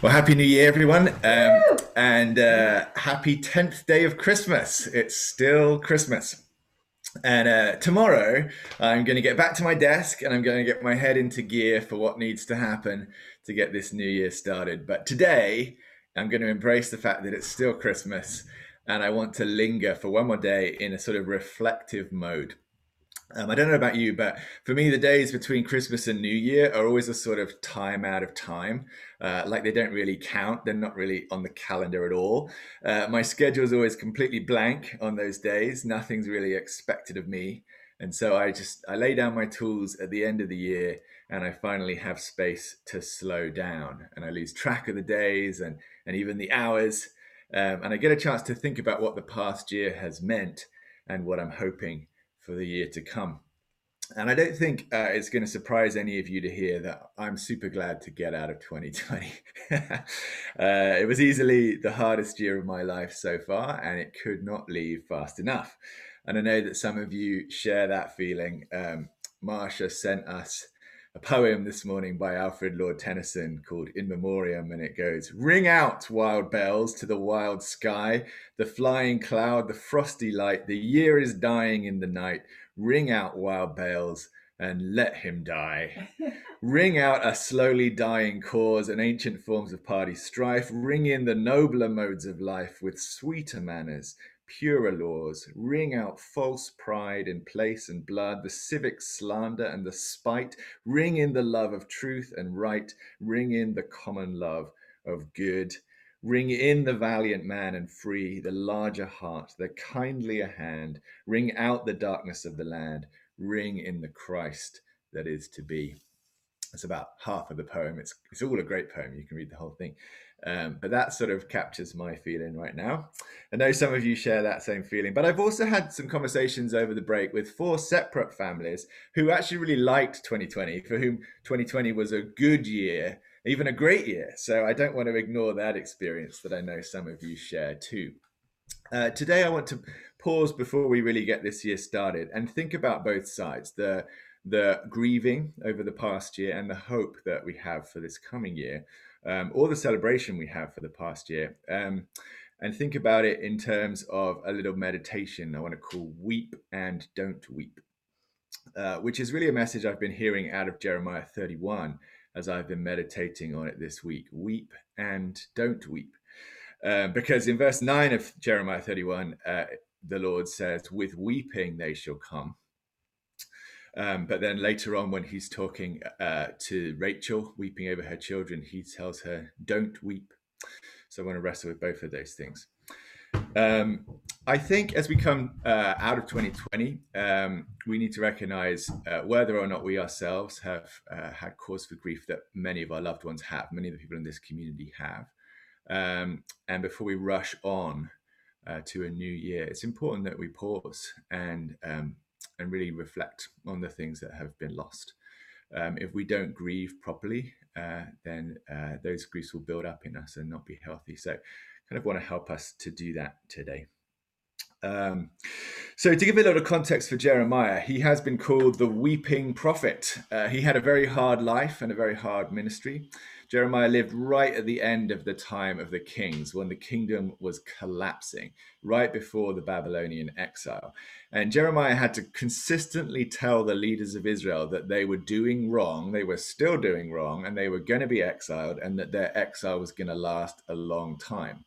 Well, happy New Year, everyone, um, and uh, happy tenth day of Christmas. It's still Christmas, and uh, tomorrow I'm going to get back to my desk and I'm going to get my head into gear for what needs to happen to get this new year started. But today I'm going to embrace the fact that it's still Christmas, and I want to linger for one more day in a sort of reflective mode. Um, I don't know about you, but for me, the days between Christmas and New Year are always a sort of time out of time. Uh, like they don't really count. They're not really on the calendar at all. Uh, my schedule is always completely blank on those days. Nothing's really expected of me. And so I just, I lay down my tools at the end of the year and I finally have space to slow down and I lose track of the days and, and even the hours. Um, and I get a chance to think about what the past year has meant and what I'm hoping for the year to come. And I don't think uh, it's going to surprise any of you to hear that I'm super glad to get out of 2020. uh, it was easily the hardest year of my life so far, and it could not leave fast enough. And I know that some of you share that feeling. Um, Marsha sent us a poem this morning by Alfred Lord Tennyson called In Memoriam, and it goes Ring out, wild bells, to the wild sky, the flying cloud, the frosty light, the year is dying in the night. Ring out, wild bells, and let him die. Ring out a slowly dying cause and ancient forms of party strife. Ring in the nobler modes of life with sweeter manners, purer laws, ring out false pride in place and blood, the civic slander and the spite, ring in the love of truth and right, ring in the common love of good, ring in the valiant man and free, the larger heart, the kindlier hand, ring out the darkness of the land, ring in the Christ that is to be. It's about half of the poem. It's, it's all a great poem. You can read the whole thing. Um, but that sort of captures my feeling right now. I know some of you share that same feeling, but I've also had some conversations over the break with four separate families who actually really liked 2020, for whom 2020 was a good year, even a great year. So I don't want to ignore that experience that I know some of you share too. Uh, today, I want to pause before we really get this year started and think about both sides the the grieving over the past year and the hope that we have for this coming year um, or the celebration we have for the past year. Um, and think about it in terms of a little meditation I want to call Weep and Don't Weep, uh, which is really a message I've been hearing out of Jeremiah 31 as I've been meditating on it this week. Weep and don't weep. Uh, because in verse 9 of Jeremiah 31, uh, the Lord says, With weeping they shall come um, but then later on, when he's talking uh, to Rachel, weeping over her children, he tells her, Don't weep. So I want to wrestle with both of those things. Um, I think as we come uh, out of 2020, um, we need to recognize uh, whether or not we ourselves have uh, had cause for grief that many of our loved ones have, many of the people in this community have. Um, and before we rush on uh, to a new year, it's important that we pause and um, and really reflect on the things that have been lost. Um, if we don't grieve properly, uh, then uh, those griefs will build up in us and not be healthy. So, kind of want to help us to do that today. Um, so, to give a little context for Jeremiah, he has been called the weeping prophet. Uh, he had a very hard life and a very hard ministry. Jeremiah lived right at the end of the time of the kings when the kingdom was collapsing, right before the Babylonian exile. And Jeremiah had to consistently tell the leaders of Israel that they were doing wrong, they were still doing wrong, and they were going to be exiled, and that their exile was going to last a long time.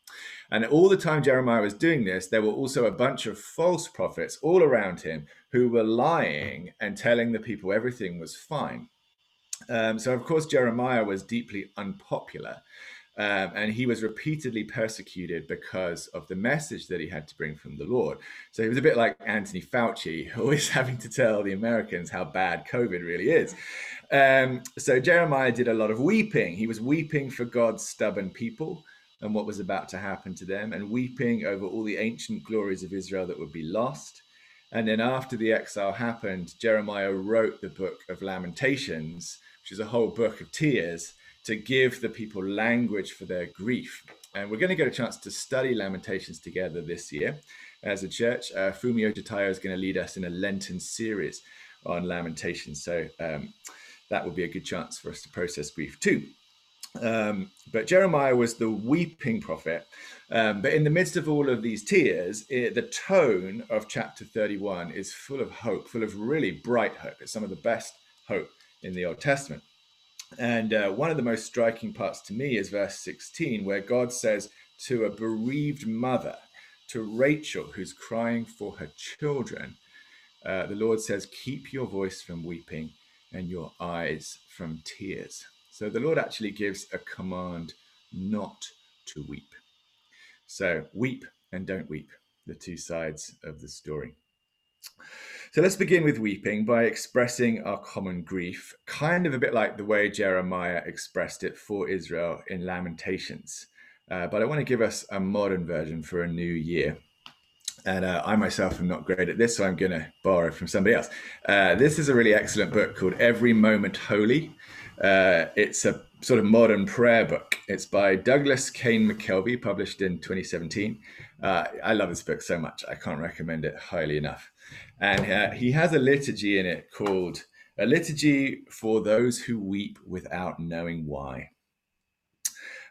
And all the time Jeremiah was doing this, there were also a bunch of false prophets all around him who were lying and telling the people everything was fine. Um, so, of course, Jeremiah was deeply unpopular. Um, and he was repeatedly persecuted because of the message that he had to bring from the Lord. So he was a bit like Anthony Fauci, always having to tell the Americans how bad COVID really is. Um, so Jeremiah did a lot of weeping. He was weeping for God's stubborn people and what was about to happen to them, and weeping over all the ancient glories of Israel that would be lost. And then after the exile happened, Jeremiah wrote the book of Lamentations which is a whole book of tears, to give the people language for their grief. And we're going to get a chance to study Lamentations together this year as a church. Uh, Fumio Jotayo is going to lead us in a Lenten series on Lamentations. So um, that will be a good chance for us to process grief too. Um, but Jeremiah was the weeping prophet. Um, but in the midst of all of these tears, it, the tone of chapter 31 is full of hope, full of really bright hope. It's some of the best hope in the Old Testament. And uh, one of the most striking parts to me is verse 16, where God says to a bereaved mother, to Rachel, who's crying for her children, uh, the Lord says, Keep your voice from weeping and your eyes from tears. So the Lord actually gives a command not to weep. So weep and don't weep, the two sides of the story. So let's begin with weeping by expressing our common grief, kind of a bit like the way Jeremiah expressed it for Israel in Lamentations. Uh, but I want to give us a modern version for a new year. And uh, I myself am not great at this, so I'm going to borrow from somebody else. Uh, this is a really excellent book called Every Moment Holy. Uh, it's a sort of modern prayer book. It's by Douglas Kaine McKelvey, published in 2017. Uh, I love this book so much. I can't recommend it highly enough. And uh, he has a liturgy in it called A Liturgy for Those Who Weep Without Knowing Why.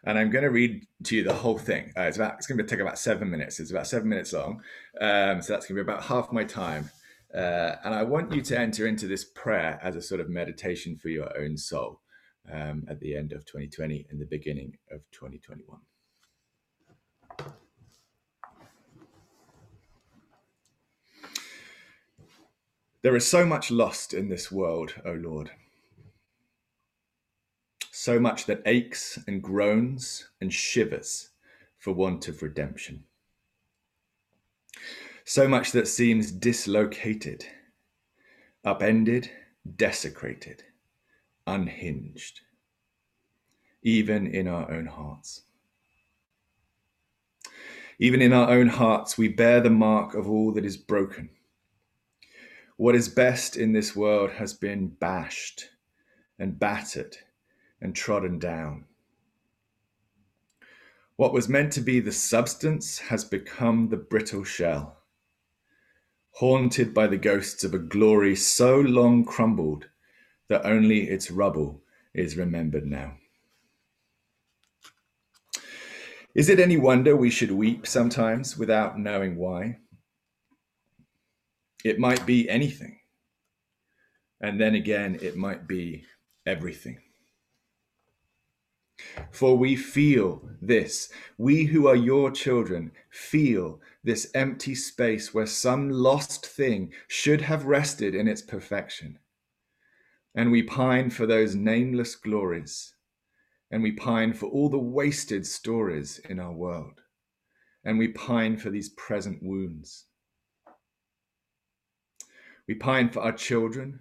And I'm going to read to you the whole thing. Uh, it's about it's going to take about seven minutes. It's about seven minutes long, um, so that's going to be about half my time. Uh, and I want you to enter into this prayer as a sort of meditation for your own soul um, at the end of 2020 and the beginning of 2021. There is so much lost in this world, O Lord. So much that aches and groans and shivers for want of redemption. So much that seems dislocated, upended, desecrated, unhinged, even in our own hearts. Even in our own hearts, we bear the mark of all that is broken what is best in this world has been bashed and battered and trodden down. What was meant to be the substance has become the brittle shell, haunted by the ghosts of a glory so long crumbled that only its rubble is remembered now. Is it any wonder we should weep sometimes without knowing why? It might be anything. And then again, it might be everything. For we feel this. We who are your children feel this empty space where some lost thing should have rested in its perfection. And we pine for those nameless glories. And we pine for all the wasted stories in our world. And we pine for these present wounds. We pine for our children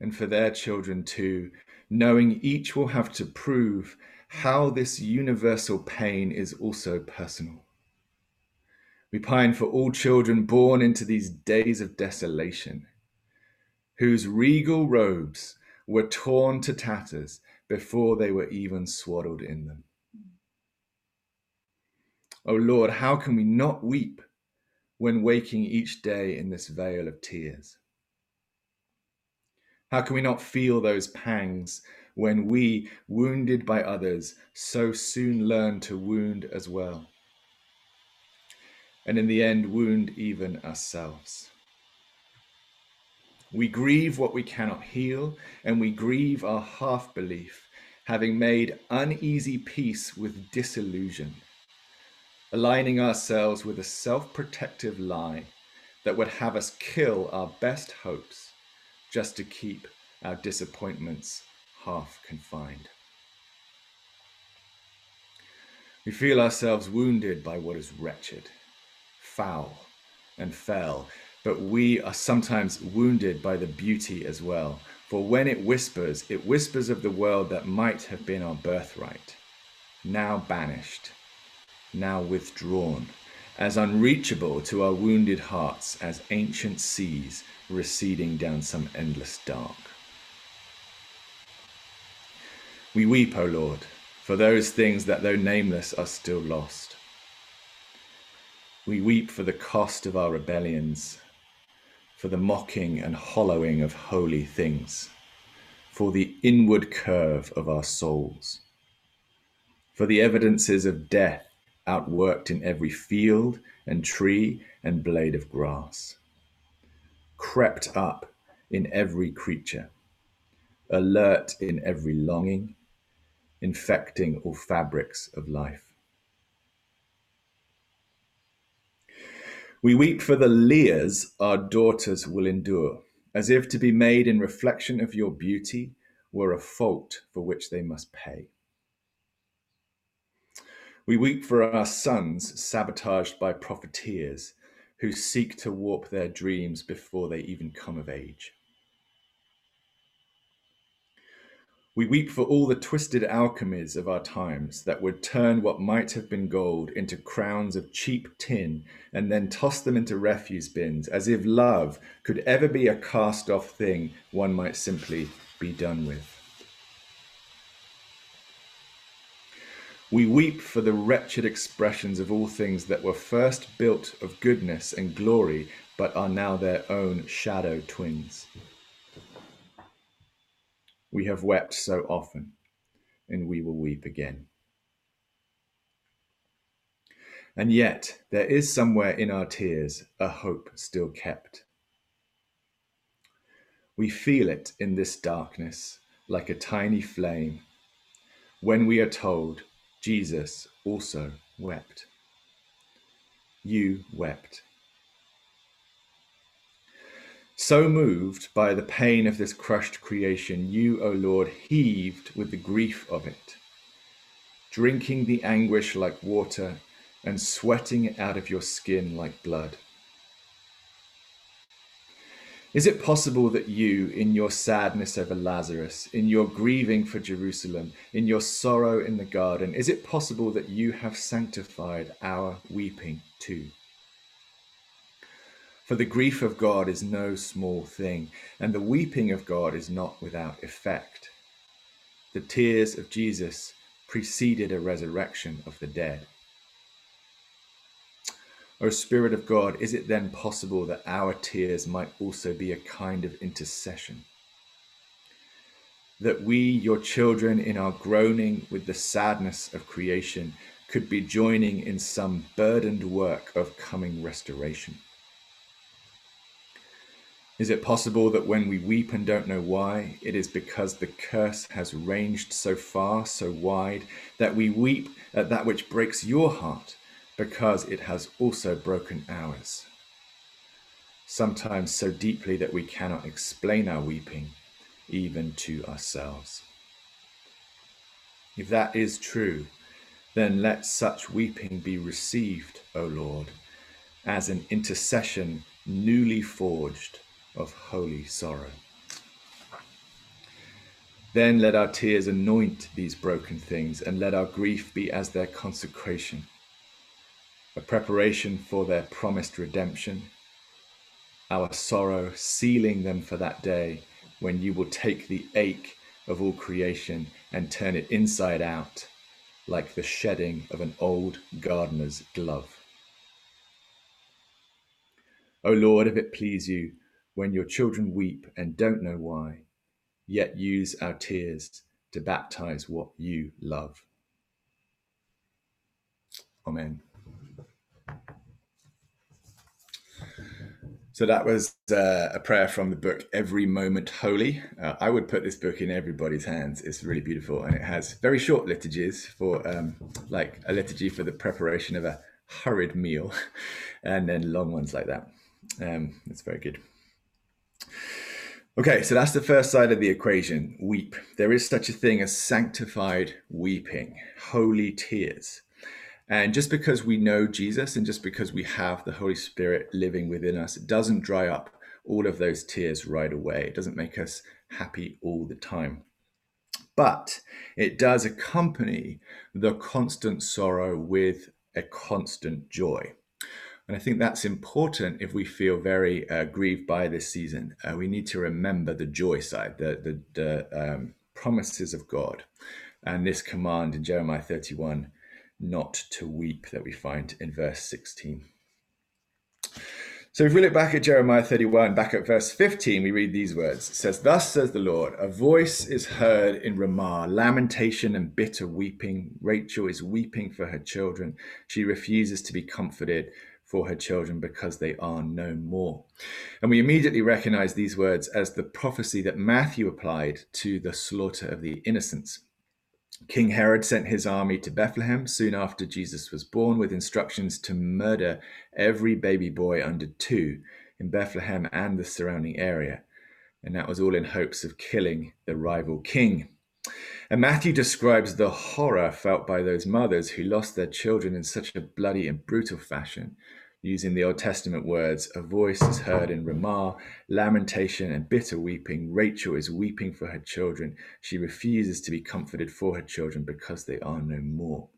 and for their children too, knowing each will have to prove how this universal pain is also personal. We pine for all children born into these days of desolation, whose regal robes were torn to tatters before they were even swaddled in them. O oh Lord, how can we not weep when waking each day in this vale of tears? How can we not feel those pangs when we, wounded by others, so soon learn to wound as well? And in the end, wound even ourselves. We grieve what we cannot heal, and we grieve our half belief, having made uneasy peace with disillusion, aligning ourselves with a self protective lie that would have us kill our best hopes just to keep our disappointments half confined. We feel ourselves wounded by what is wretched, foul, and fell, but we are sometimes wounded by the beauty as well. For when it whispers, it whispers of the world that might have been our birthright, now banished, now withdrawn, as unreachable to our wounded hearts as ancient seas receding down some endless dark. We weep, O Lord, for those things that, though nameless, are still lost. We weep for the cost of our rebellions, for the mocking and hollowing of holy things, for the inward curve of our souls. For the evidences of death outworked in every field and tree and blade of grass, crept up in every creature, alert in every longing, infecting all fabrics of life. We weep for the Leahs our daughters will endure, as if to be made in reflection of your beauty were a fault for which they must pay. We weep for our sons sabotaged by profiteers who seek to warp their dreams before they even come of age. We weep for all the twisted alchemies of our times that would turn what might have been gold into crowns of cheap tin and then toss them into refuse bins, as if love could ever be a cast off thing one might simply be done with. We weep for the wretched expressions of all things that were first built of goodness and glory, but are now their own shadow twins. We have wept so often, and we will weep again. And yet, there is somewhere in our tears a hope still kept. We feel it in this darkness like a tiny flame when we are told Jesus also wept. You wept. So moved by the pain of this crushed creation, you, O Lord, heaved with the grief of it, drinking the anguish like water and sweating it out of your skin like blood. Is it possible that you, in your sadness over Lazarus, in your grieving for Jerusalem, in your sorrow in the garden, is it possible that you have sanctified our weeping too? For the grief of God is no small thing, and the weeping of God is not without effect. The tears of Jesus preceded a resurrection of the dead. O Spirit of God, is it then possible that our tears might also be a kind of intercession? That we, your children, in our groaning with the sadness of creation, could be joining in some burdened work of coming restoration? Is it possible that when we weep and don't know why, it is because the curse has ranged so far, so wide, that we weep at that which breaks your heart because it has also broken ours? Sometimes so deeply that we cannot explain our weeping, even to ourselves. If that is true, then let such weeping be received, O Lord, as an intercession newly forged of holy sorrow. Then let our tears anoint these broken things, and let our grief be as their consecration, a preparation for their promised redemption, our sorrow sealing them for that day when you will take the ache of all creation and turn it inside out like the shedding of an old gardener's glove. O Lord, if it please you, when your children weep and don't know why, yet use our tears to baptize what you love. Amen. So that was uh, a prayer from the book Every Moment Holy. Uh, I would put this book in everybody's hands. It's really beautiful and it has very short liturgies for um, like a liturgy for the preparation of a hurried meal and then long ones like that. Um, it's very good. Okay, so that's the first side of the equation weep. There is such a thing as sanctified weeping, holy tears. And just because we know Jesus and just because we have the Holy Spirit living within us, it doesn't dry up all of those tears right away. It doesn't make us happy all the time. But it does accompany the constant sorrow with a constant joy. And I think that's important if we feel very uh, grieved by this season. Uh, we need to remember the joy side, the, the, the um, promises of God, and this command in Jeremiah 31 not to weep that we find in verse 16. So if we look back at Jeremiah 31, back at verse 15, we read these words. It says, Thus says the Lord, a voice is heard in Ramah, lamentation and bitter weeping. Rachel is weeping for her children. She refuses to be comforted for her children because they are no more. And we immediately recognize these words as the prophecy that Matthew applied to the slaughter of the innocents. King Herod sent his army to Bethlehem soon after Jesus was born with instructions to murder every baby boy under two in Bethlehem and the surrounding area. And that was all in hopes of killing the rival king. And Matthew describes the horror felt by those mothers who lost their children in such a bloody and brutal fashion Using the Old Testament words, a voice is heard in Ramah, lamentation and bitter weeping. Rachel is weeping for her children. She refuses to be comforted for her children because they are no more.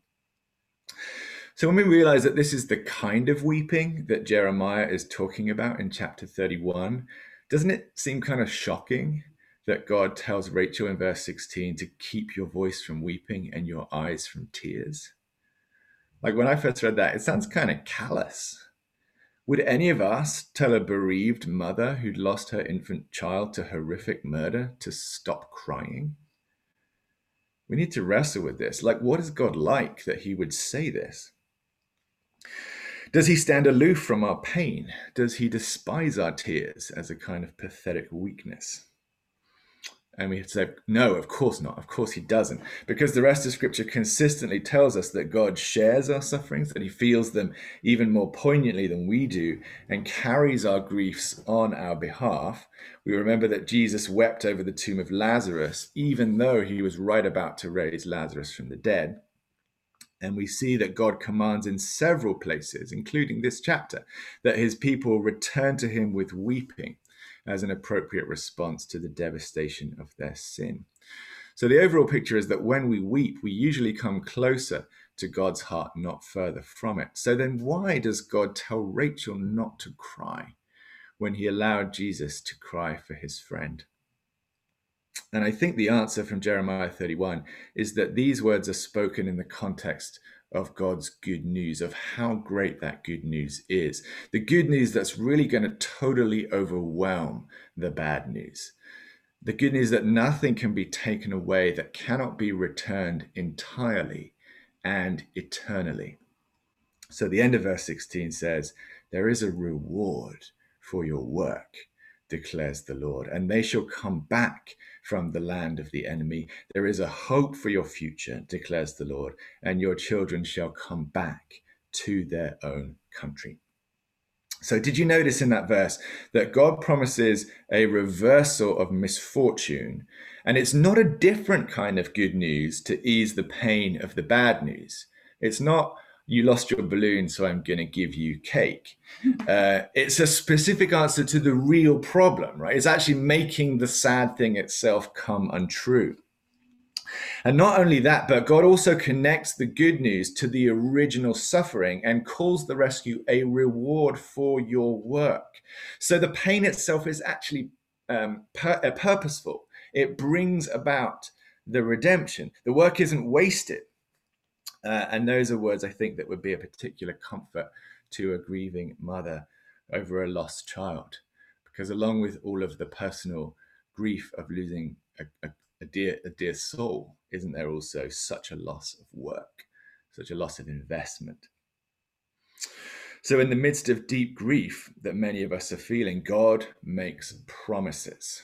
So, when we realize that this is the kind of weeping that Jeremiah is talking about in chapter 31, doesn't it seem kind of shocking that God tells Rachel in verse 16 to keep your voice from weeping and your eyes from tears? Like when I first read that, it sounds kind of callous. Would any of us tell a bereaved mother who'd lost her infant child to horrific murder to stop crying? We need to wrestle with this. Like, what is God like that He would say this? Does He stand aloof from our pain? Does He despise our tears as a kind of pathetic weakness? And we say, no, of course not. Of course he doesn't. Because the rest of scripture consistently tells us that God shares our sufferings, that he feels them even more poignantly than we do, and carries our griefs on our behalf. We remember that Jesus wept over the tomb of Lazarus, even though he was right about to raise Lazarus from the dead. And we see that God commands in several places, including this chapter, that his people return to him with weeping as an appropriate response to the devastation of their sin. So the overall picture is that when we weep, we usually come closer to God's heart, not further from it. So then, why does God tell Rachel not to cry when he allowed Jesus to cry for his friend? And I think the answer from Jeremiah 31 is that these words are spoken in the context of God's good news, of how great that good news is. The good news that's really going to totally overwhelm the bad news. The good news that nothing can be taken away, that cannot be returned entirely and eternally. So the end of verse 16 says, There is a reward for your work, declares the Lord, and they shall come back from the land of the enemy. There is a hope for your future, declares the Lord, and your children shall come back to their own country. So, did you notice in that verse that God promises a reversal of misfortune? And it's not a different kind of good news to ease the pain of the bad news. It's not, you lost your balloon, so I'm going to give you cake. Uh, it's a specific answer to the real problem, right? It's actually making the sad thing itself come untrue. And not only that, but God also connects the good news to the original suffering and calls the rescue a reward for your work. So the pain itself is actually um, pur- uh, purposeful, it brings about the redemption. The work isn't wasted. Uh, and those are words I think that would be a particular comfort to a grieving mother over a lost child. Because along with all of the personal grief of losing a, a, a, dear, a dear soul, isn't there also such a loss of work, such a loss of investment? So, in the midst of deep grief that many of us are feeling, God makes promises.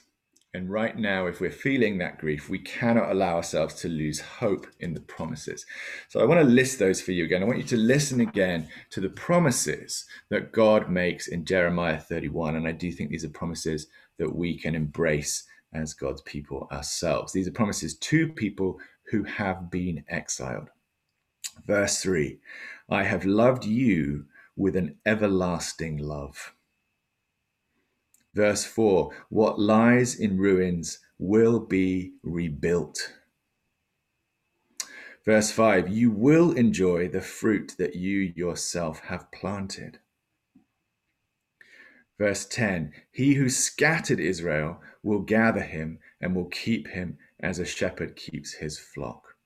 And right now, if we're feeling that grief, we cannot allow ourselves to lose hope in the promises. So I want to list those for you again. I want you to listen again to the promises that God makes in Jeremiah 31. And I do think these are promises that we can embrace as God's people ourselves. These are promises to people who have been exiled. Verse 3 I have loved you with an everlasting love. Verse 4 What lies in ruins will be rebuilt. Verse 5 You will enjoy the fruit that you yourself have planted. Verse 10 He who scattered Israel will gather him and will keep him as a shepherd keeps his flock.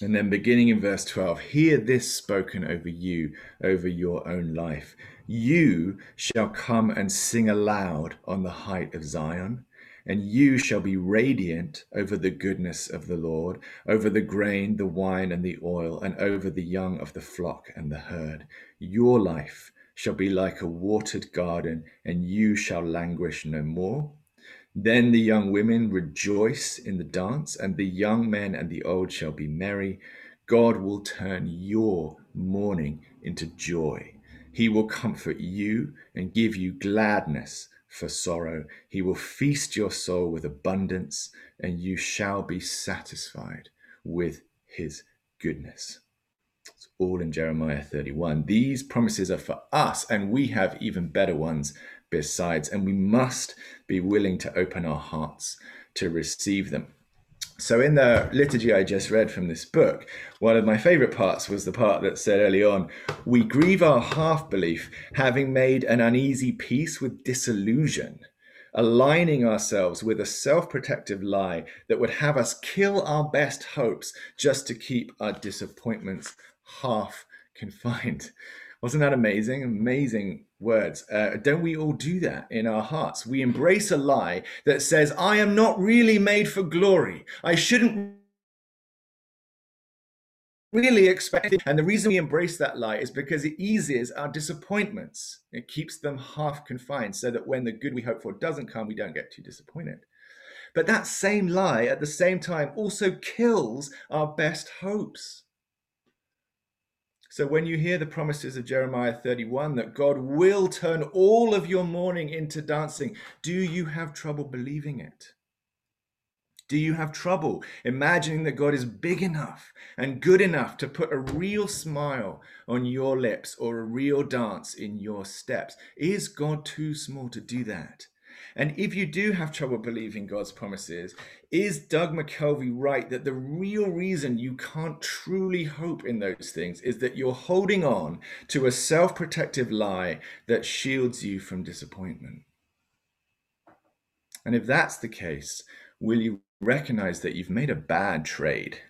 And then beginning in verse 12, hear this spoken over you, over your own life. You shall come and sing aloud on the height of Zion, and you shall be radiant over the goodness of the Lord, over the grain, the wine, and the oil, and over the young of the flock and the herd. Your life shall be like a watered garden, and you shall languish no more. Then the young women rejoice in the dance, and the young men and the old shall be merry. God will turn your mourning into joy. He will comfort you and give you gladness for sorrow. He will feast your soul with abundance, and you shall be satisfied with his goodness. It's all in Jeremiah 31. These promises are for us, and we have even better ones besides, and we must be willing to open our hearts to receive them. So, in the liturgy I just read from this book, one of my favorite parts was the part that said early on, We grieve our half belief, having made an uneasy peace with disillusion, aligning ourselves with a self protective lie that would have us kill our best hopes just to keep our disappointments half confined. Wasn't that amazing? Amazing words. Uh, don't we all do that in our hearts? We embrace a lie that says, I am not really made for glory. I shouldn't really expect it. And the reason we embrace that lie is because it eases our disappointments. It keeps them half confined so that when the good we hope for doesn't come, we don't get too disappointed. But that same lie at the same time also kills our best hopes. So when you hear the promises of Jeremiah 31 that God will turn all of your mourning into dancing, do you have trouble believing it? Do you have trouble imagining that God is big enough and good enough to put a real smile on your lips or a real dance in your steps? Is God too small to do that? And if you do have trouble believing God's promises, is Doug McKelvey right that the real reason you can't truly hope in those things is that you're holding on to a self protective lie that shields you from disappointment? And if that's the case, will you recognize that you've made a bad trade?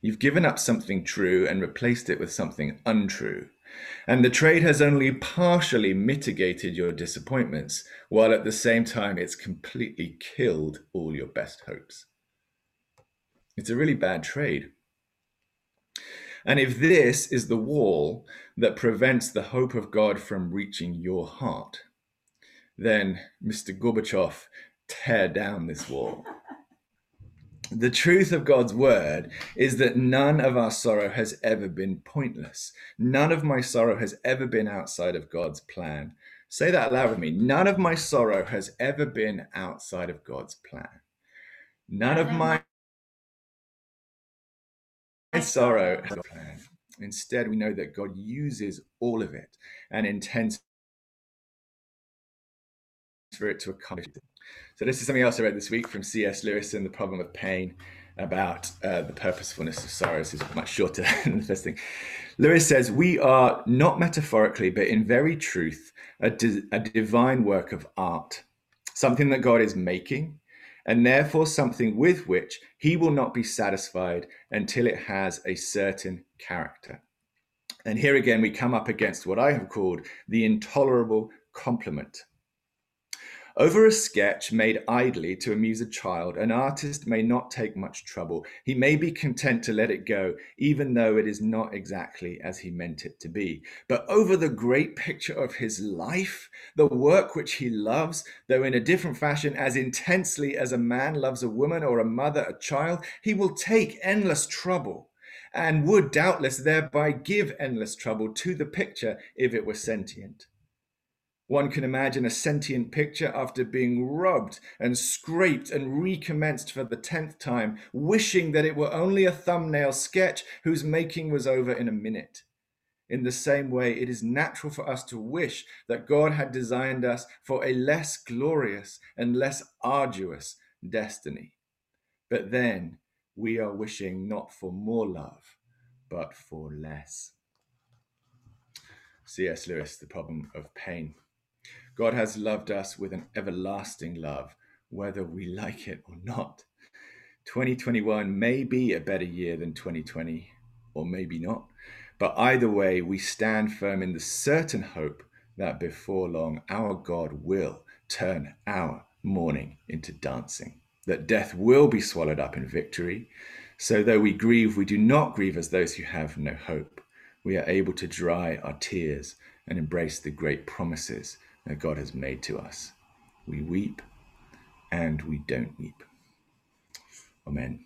You've given up something true and replaced it with something untrue. And the trade has only partially mitigated your disappointments, while at the same time it's completely killed all your best hopes. It's a really bad trade. And if this is the wall that prevents the hope of God from reaching your heart, then, Mr. Gorbachev, tear down this wall the truth of God's word is that none of our sorrow has ever been pointless. None of my sorrow has ever been outside of God's plan. Say that loud with me. None of my sorrow has ever been outside of God's plan. None of my sorrow has a plan. Instead, we know that God uses all of it and intends for it to accomplish it. So this is something else I read this week from C.S. Lewis and the problem of pain about uh, the purposefulness of sorrow. This is much shorter than the first thing. Lewis says, We are not metaphorically, but in very truth, a, di- a divine work of art, something that God is making, and therefore something with which he will not be satisfied until it has a certain character. And here again, we come up against what I have called the intolerable compliment over a sketch made idly to amuse a child, an artist may not take much trouble. He may be content to let it go, even though it is not exactly as he meant it to be. But over the great picture of his life, the work which he loves, though in a different fashion, as intensely as a man loves a woman or a mother a child, he will take endless trouble and would doubtless thereby give endless trouble to the picture if it were sentient. One can imagine a sentient picture after being rubbed and scraped and recommenced for the tenth time, wishing that it were only a thumbnail sketch whose making was over in a minute. In the same way, it is natural for us to wish that God had designed us for a less glorious and less arduous destiny. But then we are wishing not for more love, but for less. C.S. Lewis, The Problem of Pain. God has loved us with an everlasting love, whether we like it or not. 2021 may be a better year than 2020, or maybe not. But either way, we stand firm in the certain hope that before long our God will turn our mourning into dancing, that death will be swallowed up in victory. So though we grieve, we do not grieve as those who have no hope. We are able to dry our tears and embrace the great promises that God has made to us. We weep and we don't weep. Amen.